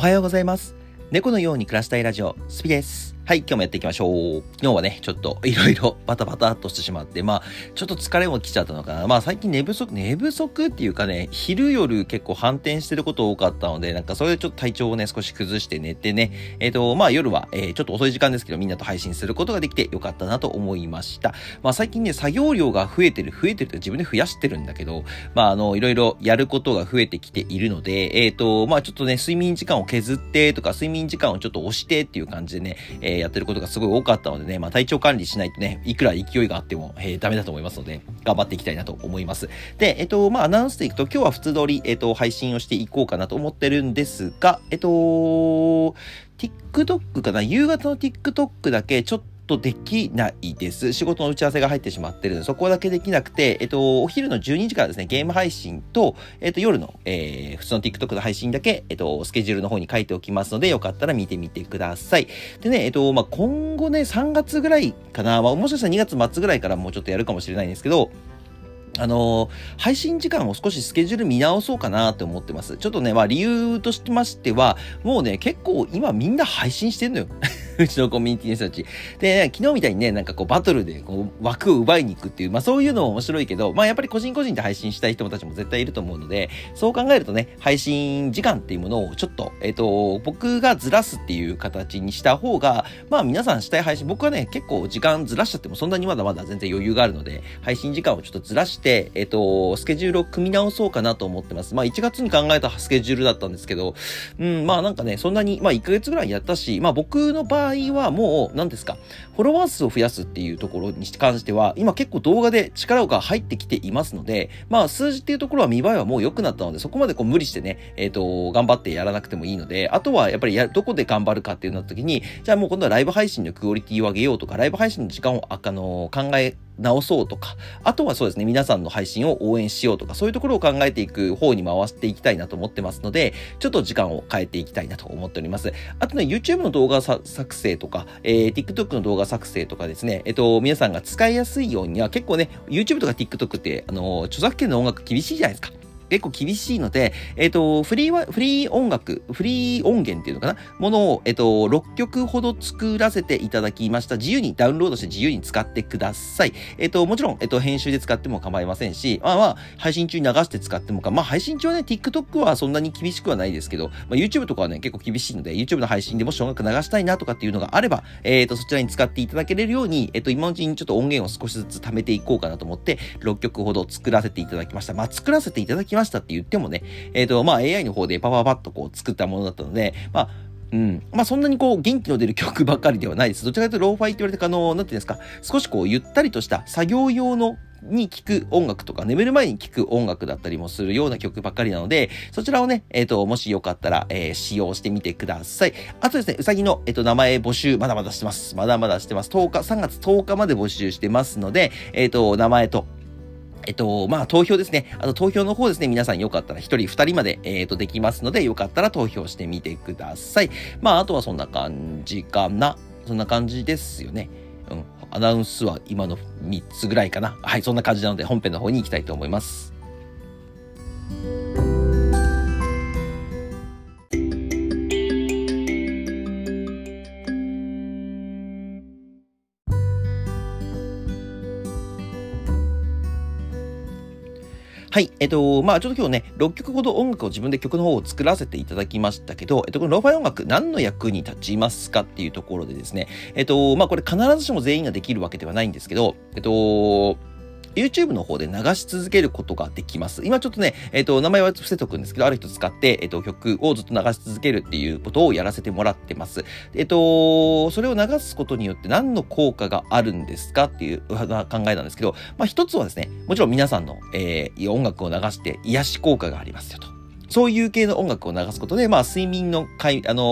おはようございます。猫のように暮らしたいラジオ、スピです。はい、今日もやっていきましょう。今日はね、ちょっといろいろバタバタっとしてしまって、まあ、ちょっと疲れも来ちゃったのかな。まあ、最近寝不足、寝不足っていうかね、昼夜結構反転してること多かったので、なんかそれでちょっと体調をね、少し崩して寝てね、えっ、ー、と、まあ夜は、えー、ちょっと遅い時間ですけど、みんなと配信することができてよかったなと思いました。まあ、最近ね、作業量が増えてる、増えてるって自分で増やしてるんだけど、まあ、あの、いろいろやることが増えてきているので、えっ、ー、と、まあ、ちょっとね、睡眠時間を削ってとか、睡眠時間をちょっと押してっていう感じでね、えやってることがすごい多かったのでね、まあ、体調管理しないとね、いくら勢いがあっても、えー、ダメだと思いますので、頑張っていきたいなと思います。で、えっと、まあ、アナウンスでいくと、今日は普通通り、えっと、配信をしていこうかなと思ってるんですが、えっと、TikTok かな？夕方の TikTok だけちょっとできないです。仕事の打ち合わせが入ってしまってるので、そこだけできなくて、えっと、お昼の12時からですね、ゲーム配信と、えっと、夜の、えー、普通の TikTok の配信だけ、えっと、スケジュールの方に書いておきますので、よかったら見てみてください。でね、えっと、まあ、今後ね、3月ぐらいかな、まあ、もしかしたら2月末ぐらいからもうちょっとやるかもしれないんですけど、あのー、配信時間を少しスケジュール見直そうかなって思ってます。ちょっとね、まあ理由としましては、もうね、結構今みんな配信してんのよ。うちのコミュニティの人たち。で、昨日みたいにね、なんかこうバトルでこう枠を奪いに行くっていう、まあそういうのも面白いけど、まあやっぱり個人個人で配信したい人たちも絶対いると思うので、そう考えるとね、配信時間っていうものをちょっと、えっ、ー、と、僕がずらすっていう形にした方が、まあ皆さんしたい配信、僕はね、結構時間ずらしちゃってもそんなにまだまだ全然余裕があるので、配信時間をちょっとずらして、えっ、ー、と、スケジュールを組み直そうかなと思ってます。まあ1月に考えたスケジュールだったんですけど、うん、まあなんかね、そんなに、まあ1ヶ月ぐらいやったし、まあ僕の場合はもう、何ですか、フォロワー数を増やすっていうところに関しては、今結構動画で力が入ってきていますので、まあ数字っていうところは見栄えはもう良くなったので、そこまでこう無理してね、えっ、ー、と、頑張ってやらなくてもいいので、あとはやっぱりや、どこで頑張るかっていうなった時に、じゃあもう今度はライブ配信のクオリティを上げようとか、ライブ配信の時間を、あの、考え直そうとか、あとはそうですね、皆さんの配信を応援しようとか、そういうところを考えていく方に回していきたいなと思ってますので、ちょっと時間を変えていきたいなと思っております。あとね、YouTube の動画作成とか、えー、TikTok の動画作成とかですね、えっと、皆さんが使いやすいようには、結構ね、YouTube とか TikTok って、あの、著作権の音楽厳しいじゃないですか。結構厳しいので、えっ、ー、と、フリーは、フリー音楽、フリー音源っていうのかな？ものを、えっ、ー、と、6曲ほど作らせていただきました。自由にダウンロードして自由に使ってください。えっ、ー、と、もちろん、えっ、と、編集で使っても構いませんし、まあまあ、配信中に流して使ってもか、まあ配信中はね、TikTok はそんなに厳しくはないですけど、まあ YouTube とかはね、結構厳しいので、YouTube の配信でもし音楽流したいなとかっていうのがあれば、えっ、と、そちらに使っていただけれるように、えっ、と、今のうちにちょっと音源を少しずつ貯めていこうかなと思って、6曲ほど作らせていただきました。まあ、作らせていただきましたましたって言ってもね、えっ、ー、と、まあ AI の方でパパパッとこう作ったものだったので、まあ、うん。まあそんなにこう元気の出る曲ばっかりではないです。どちらかというとローファイって言われてあの、なんていうんですか、少しこうゆったりとした作業用のに聴く音楽とか、眠る前に聴く音楽だったりもするような曲ばっかりなので、そちらをね、えっ、ー、と、もしよかったら、えー、使用してみてください。あとですね、うさぎの、えっ、ー、と、名前募集、まだまだしてます。まだまだしてます。10日、3月10日まで募集してますので、えっ、と、名前と、えっと、まあ、投票ですね。あの、投票の方ですね、皆さんよかったら1人2人まで、えっ、ー、と、できますので、よかったら投票してみてください。まあ、あとはそんな感じかな。そんな感じですよね。うん。アナウンスは今の3つぐらいかな。はい、そんな感じなので、本編の方に行きたいと思います。はい。えっと、まあちょっと今日ね、6曲ほど音楽を自分で曲の方を作らせていただきましたけど、えっと、このローファイ音楽何の役に立ちますかっていうところでですね、えっと、まあこれ必ずしも全員ができるわけではないんですけど、えっと、YouTube の方で流し続けることができます。今ちょっとね、えっ、ー、と、名前は伏せとくんですけど、ある人使って、えっ、ー、と、曲をずっと流し続けるっていうことをやらせてもらってます。えっ、ー、と、それを流すことによって何の効果があるんですかっていう考えなんですけど、まあ一つはですね、もちろん皆さんの、えー、音楽を流して癒し効果がありますよと。そういう系の音楽を流すことで、まあ、睡眠のかい、あの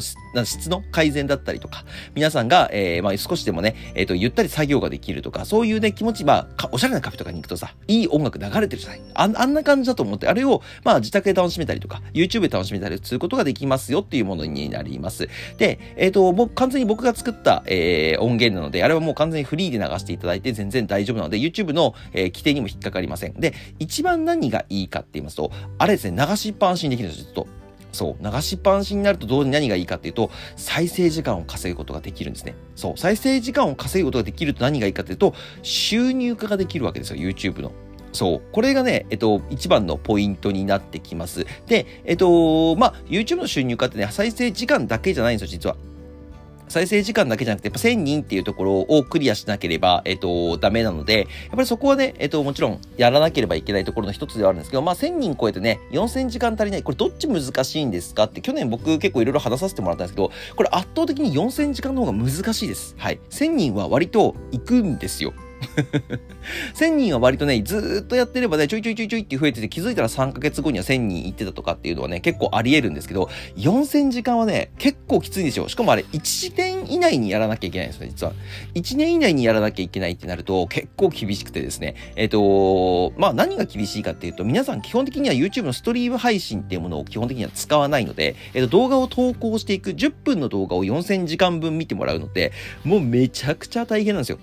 ー、質の改善だったりとか、皆さんが、えー、まあ、少しでもね、えっ、ー、と、ゆったり作業ができるとか、そういうね、気持ち、まあ、おしゃれなカフェとかに行くとさ、いい音楽流れてるじゃない？ああんな感じだと思って、あれを、まあ、自宅で楽しめたりとか、YouTube で楽しめたりすることができますよっていうものになります。で、えっ、ー、と、僕、完全に僕が作った、えー、音源なので、あれはもう完全にフリーで流していただいて全然大丈夫なので、YouTube の、えー、規定にも引っかかりません。で、一番何がいいかって言いますと、あれですね、流しっぱなしにできるんですよずっと。そう、流しっぱなしになると同時に何がいいかっていうと、再生時間を稼ぐことができるんですね。そう、再生時間を稼ぐことができると何がいいかっていうと、収入化ができるわけですよ、YouTube の。そう。これがね、えっと、一番のポイントになってきます。で、えっと、まあ、YouTube の収入化ってね、再生時間だけじゃないんですよ、実は。再生時間だけじゃなくて、やっぱ1000人っていうところをクリアしなければ、えっと、ダメなので、やっぱりそこはね、えっと、もちろんやらなければいけないところの一つではあるんですけど、まあ1000人超えてね、4000時間足りない。これどっち難しいんですかって、去年僕結構いろいろ話させてもらったんですけど、これ圧倒的に4000時間の方が難しいです。はい。1000人は割と行くんですよ。1000人は割とね、ずっとやってればね、ちょいちょいちょいちょいって増えてて、気づいたら3ヶ月後には1000人行ってたとかっていうのはね、結構あり得るんですけど、4000時間はね、結構きついんですよ。しかもあれ、1年以内にやらなきゃいけないんですよ、実は。1年以内にやらなきゃいけないってなると、結構厳しくてですね。えっ、ー、と、まあ何が厳しいかっていうと、皆さん基本的には YouTube のストリーム配信っていうものを基本的には使わないので、えっ、ー、と、動画を投稿していく10分の動画を4000時間分見てもらうので、もうめちゃくちゃ大変なんですよ。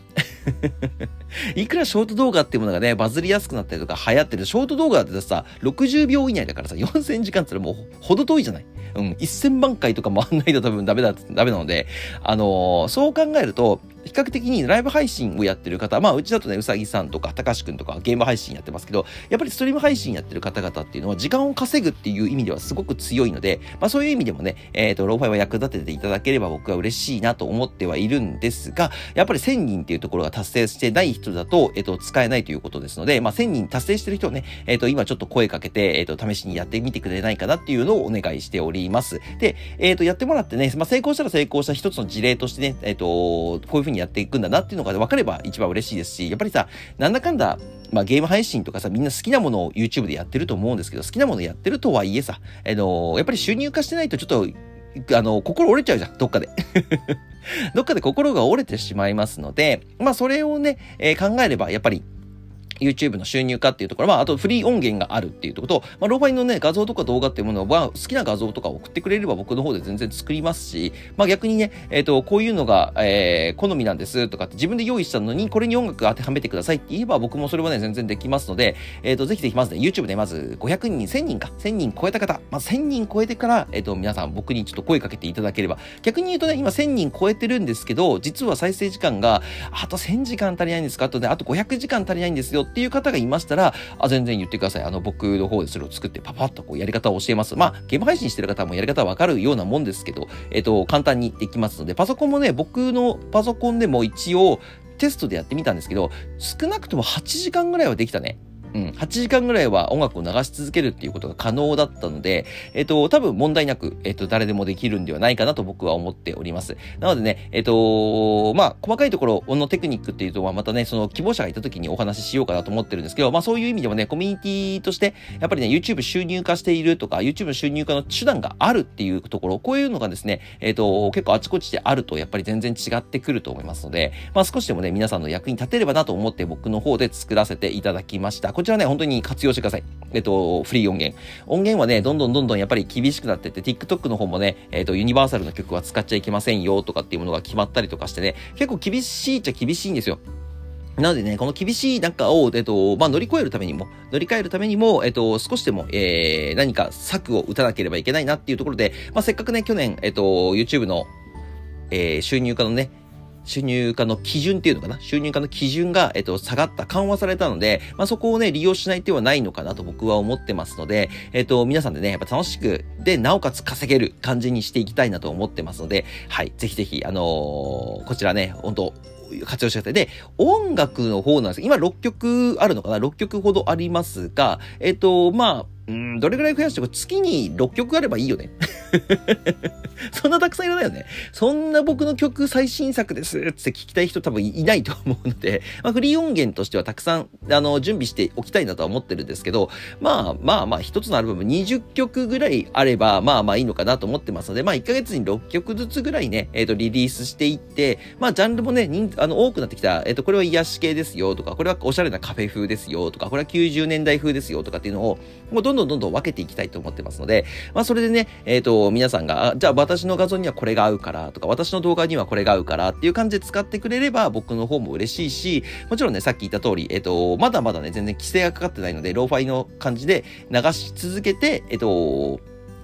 いくらショート動画っていうものがね、バズりやすくなったりとか流行ってる、ショート動画ってさ、60秒以内だからさ、4000時間ってもうほど遠いじゃない？うん、1000万回とか回んないと多分ダメだ、ダメなので、あのー、そう考えると、比較的にライブ配信をやってる方、まあ、うちだとね、うさぎさんとか、たかしくんとか、ゲーム配信やってますけど、やっぱりストリーム配信やってる方々っていうのは、時間を稼ぐっていう意味ではすごく強いので、まあ、そういう意味でもね、えっ、ー、と、ローファイは役立てていただければ僕は嬉しいなと思ってはいるんですが、やっぱり1000人っていうところが達成してない人だと、えっ、ー、と、使えないということですので、まあ、1000人達成してる人はね、えっ、ー、と、今ちょっと声かけて、えっ、と、試しにやってみてくれないかなっていうのをお願いしております。で、えっ、と、やってもらってね、まあ、成功したら成功した一つの事例としてね、えっ、と、こういうふうにやっていくんだなっていうのが分かれば一番嬉しいですし、やっぱりさ、なんだかんだ、まあゲーム配信とかさ、みんな好きなものを YouTube でやってると思うんですけど、好きなものやってるとはいえさ、あの、やっぱり収入化してないとちょっと、あの、心折れちゃうじゃん、どっかで。どっかで心が折れてしまいますので、まあそれをね、えー、考えれば、やっぱり、YouTube の収入化っていうところ、まあ、とフリー音源があるっていうところと、まあ、ローファイのね、画像とか動画っていうものは、好きな画像とか送ってくれれば僕の方で全然作りますし、まあ、逆にね、えっ、ー、と、こういうのが、えー、好みなんですとかって自分で用意したのに、これに音楽当てはめてくださいって言えば僕もそれはね、全然できますので、えっ、ー、と、ぜひぜひまずね、YouTube でまず500人、1000人か、1000人超えた方、まあ、1000人超えてから、えっ、と、皆さん僕にちょっと声かけていただければ、逆に言うとね、今1000人超えてるんですけど、実は再生時間が、あと1000時間足りないんですか？あとね、あと500時間足りないんですよっていう方がいましたら、あ、全然言ってください。あの、僕の方でそれを作ってパパッとこうやり方を教えます。まあ、ゲーム配信してる方もやり方わかるようなもんですけど、えっ、と、簡単にできますので、パソコンもね、僕のパソコンでも一応テストでやってみたんですけど、少なくとも8時間ぐらいはできたね。うん、8時間ぐらいは音楽を流し続けるっていうことが可能だったので、えっ、と、多分問題なく、えっ、と、誰でもできるんではないかなと僕は思っております。なのでね、えっ、と、まあ、細かいところ音のテクニックっていうと、またね、その希望者がいた時にお話ししようかなと思ってるんですけど、まあ、そういう意味でもね、コミュニティとして、やっぱりね、YouTube 収入化しているとか、YouTube 収入化の手段があるっていうところ、こういうのがですね、えっ、と、結構あちこちであると、やっぱり全然違ってくると思いますので、まあ、少しでもね、皆さんの役に立てればなと思って僕の方で作らせていただきました。こちらね、本当に活用してください。えっと、フリー音源。音源はね、どんどんどんどんやっぱり厳しくなってって、TikTok の方もね、えっと、ユニバーサルの曲は使っちゃいけませんよとかっていうものが決まったりとかしてね、結構厳しいっちゃ厳しいんですよ。なのでね、この厳しい中を、えっと、まあ、乗り越えるためにも、乗り換えるためにも、えっと、少しでも、えー、何か策を打たなければいけないなっていうところで、まあ、せっかくね、去年、えっと、YouTube の、えー、収入化のね、収入化の基準っていうのかな？収入化の基準が、えっと、下がった、緩和されたので、まあ、そこをね、利用しない手はないのかなと僕は思ってますので、えっと、皆さんでね、やっぱ楽しく、で、なおかつ稼げる感じにしていきたいなと思ってますので、はい、ぜひぜひ、あのー、こちらね、本当活用してください。で、音楽の方なんです今6曲あるのかな ?6 曲ほどありますが、えっと、まあ、うん、どれぐらい増やしても月に6曲あればいいよね。そんなたくさんいらないよね。そんな僕の曲最新作ですって聞きたい人多分いないと思うので、まあ、フリー音源としてはたくさん、あの、準備しておきたいなとは思ってるんですけど、まあまあまあ、一つのアルバム20曲ぐらいあれば、まあまあいいのかなと思ってますので、まあ1ヶ月に6曲ずつぐらいね、えっ、ー、と、リリースしていって、まあジャンルもね、あの、多くなってきた、えっ、ー、と、これは癒し系ですよとか、これはおしゃれなカフェ風ですよとか、これは90年代風ですよとかっていうのを、もうどんどんどんどんどん分けていきたいと思ってますので、まあそれでね、えっ、ー、と、皆さんが、じゃあ私の画像にはこれが合うからとか、私の動画にはこれが合うからっていう感じで使ってくれれば僕の方も嬉しいし、もちろんね、さっき言った通り、えっ、と、まだまだね、全然規制がかかってないので、ローファイの感じで流し続けて、えっ、と、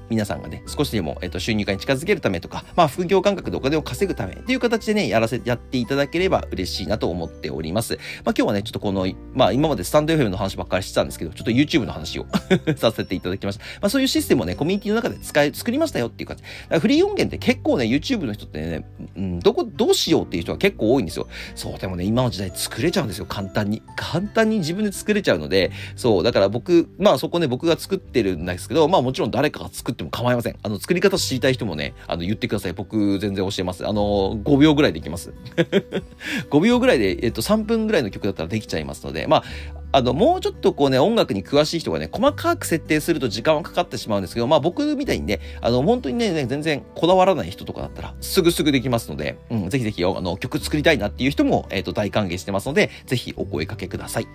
皆さんがね、少しでも、えっ、と、収入化に近づけるためとか、まあ、副業感覚でお金を稼ぐためっていう形でね、やらせ、やっていただければ嬉しいなと思っております。まあ、今日はね、ちょっとこの、まあ、今までスタンド FM の話ばっかりしてたんですけど、ちょっと YouTube の話を させていただきました。まあ、そういうシステムをね、コミュニティの中で使え、作りましたよっていう感じ。フリー音源って結構ね、YouTube の人ってね、うん、どこ、どうしようっていう人が結構多いんですよ。そう、でもね、今の時代作れちゃうんですよ、簡単に。簡単に自分で作れちゃうので、そう、だから僕、まあそこね、僕が作ってるんですけど、まあもちろん誰かが作っても構いません。あの、作り方知りたい人もね、あの、言ってください。僕、全然教えます。あの、5秒ぐらいできます。5秒ぐらいで、えっと、3分ぐらいの曲だったらできちゃいますので、まあ、あの、もうちょっとこうね、音楽に詳しい人がね、細かく設定すると時間はかかってしまうんですけど、まあ僕みたいにね、あの、本当にね、全然こだわらない人とかだったら、すぐすぐできますので、うん、ぜひぜひ、あの、曲作りたいなっていう人も、えっ、と、大歓迎してますので、ぜひお声かけください。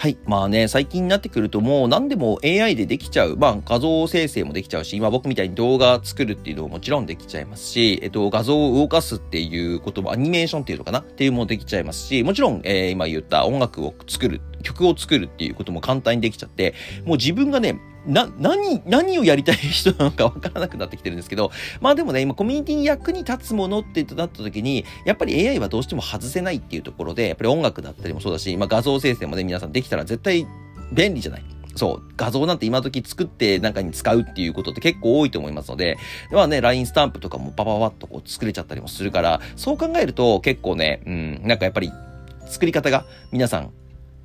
はい。まあね、最近になってくるともう何でも AI でできちゃう。まあ画像生成もできちゃうし、今僕みたいに動画作るっていうのももちろんできちゃいますし、えっと、画像を動かすっていうことも、アニメーションっていうのかな？っていうのもできちゃいますし、もちろん、えー、今言った音楽を作る、曲を作るっていうことも簡単にできちゃって、もう自分がね、な、何、何をやりたい人なのかわからなくなってきてるんですけど、まあでもね、今コミュニティに役に立つものってなった時に、やっぱり AI はどうしても外せないっていうところで、やっぱり音楽だったりもそうだし、まあ画像生成もね、皆さんできたら絶対便利じゃない。そう、画像なんて今時作ってなんかに使うっていうことって結構多いと思いますので、まあね、LINE スタンプとかもパパパッとこう作れちゃったりもするから、そう考えると結構ね、うん、なんかやっぱり作り方が皆さん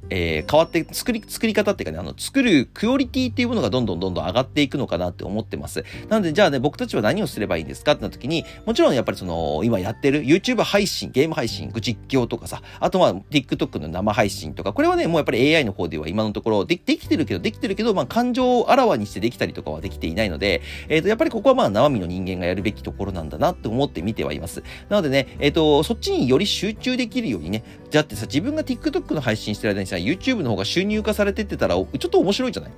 えー、変わって、作り、作り方っていうかね、あの、作るクオリティっていうものがどんどんどんどん上がっていくのかなって思ってます。なので、じゃあね、僕たちは何をすればいいんですかってな時に、もちろんやっぱりその、今やってる YouTube 配信、ゲーム配信愚、実況とかさ、あとは TikTok の生配信とか、これはね、もうやっぱり AI の方では今のところで、できてるけど、できてるけど、まあ、感情をあらわにしてできたりとかはできていないので、えっ、ー、と、やっぱりここはまあ、生身の人間がやるべきところなんだなって思って見てはいます。なのでね、えっ、ー、と、そっちにより集中できるようにね、だってさ、自分が TikTok の配信してる間にさ、YouTube の方が収入化されてってたら、ちょっと面白いじゃない？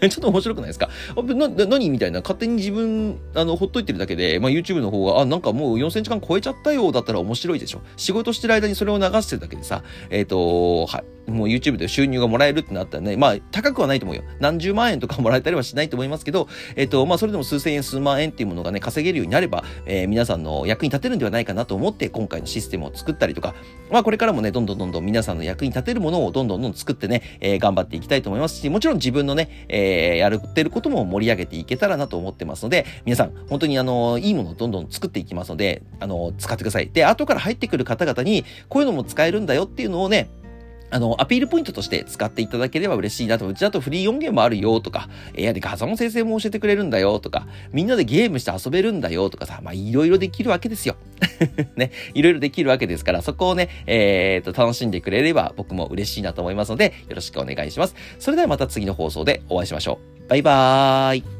ちょっと面白くないですか？な、な、何みたいな、勝手に自分、あの、ほっといてるだけで、まあ、YouTube の方が、あ、なんかもう4000時間超えちゃったよ、だったら面白いでしょ。仕事してる間にそれを流してるだけでさ、えっ、ー、と、はい。もう YouTube で収入がもらえるってなったらね、まあ、高くはないと思うよ。何十万円とかもらえたりはしないと思いますけど、えっ、ー、と、まあ、それでも数千円、数万円っていうものがね、稼げるようになれば、えー、皆さんの役に立てるんではないかなと思って、今回のシステムを作ったりとか、まあ、これからもね、どんどんどんどん皆さんの役に立てるものをどんどんどんどん作ってね、えー、頑張っていきたいと思いますし、もちろん自分のね、えー、やるってることも盛り上げていけたらなと思ってますので、皆さん、本当にあの、いいものをどんどん作っていきますので、あの、使ってください。で、後から入ってくる方々に、こういうのも使えるんだよっていうのをね、あの、アピールポイントとして使っていただければ嬉しいなと。うちだとフリー音源もあるよとか、AI で画像の生成も教えてくれるんだよとか、みんなでゲームして遊べるんだよとかさ、まあいろいろできるわけですよ。ね、いろいろできるわけですから、そこをね、えー、と、楽しんでくれれば僕も嬉しいなと思いますので、よろしくお願いします。それではまた次の放送でお会いしましょう。バイバーイ。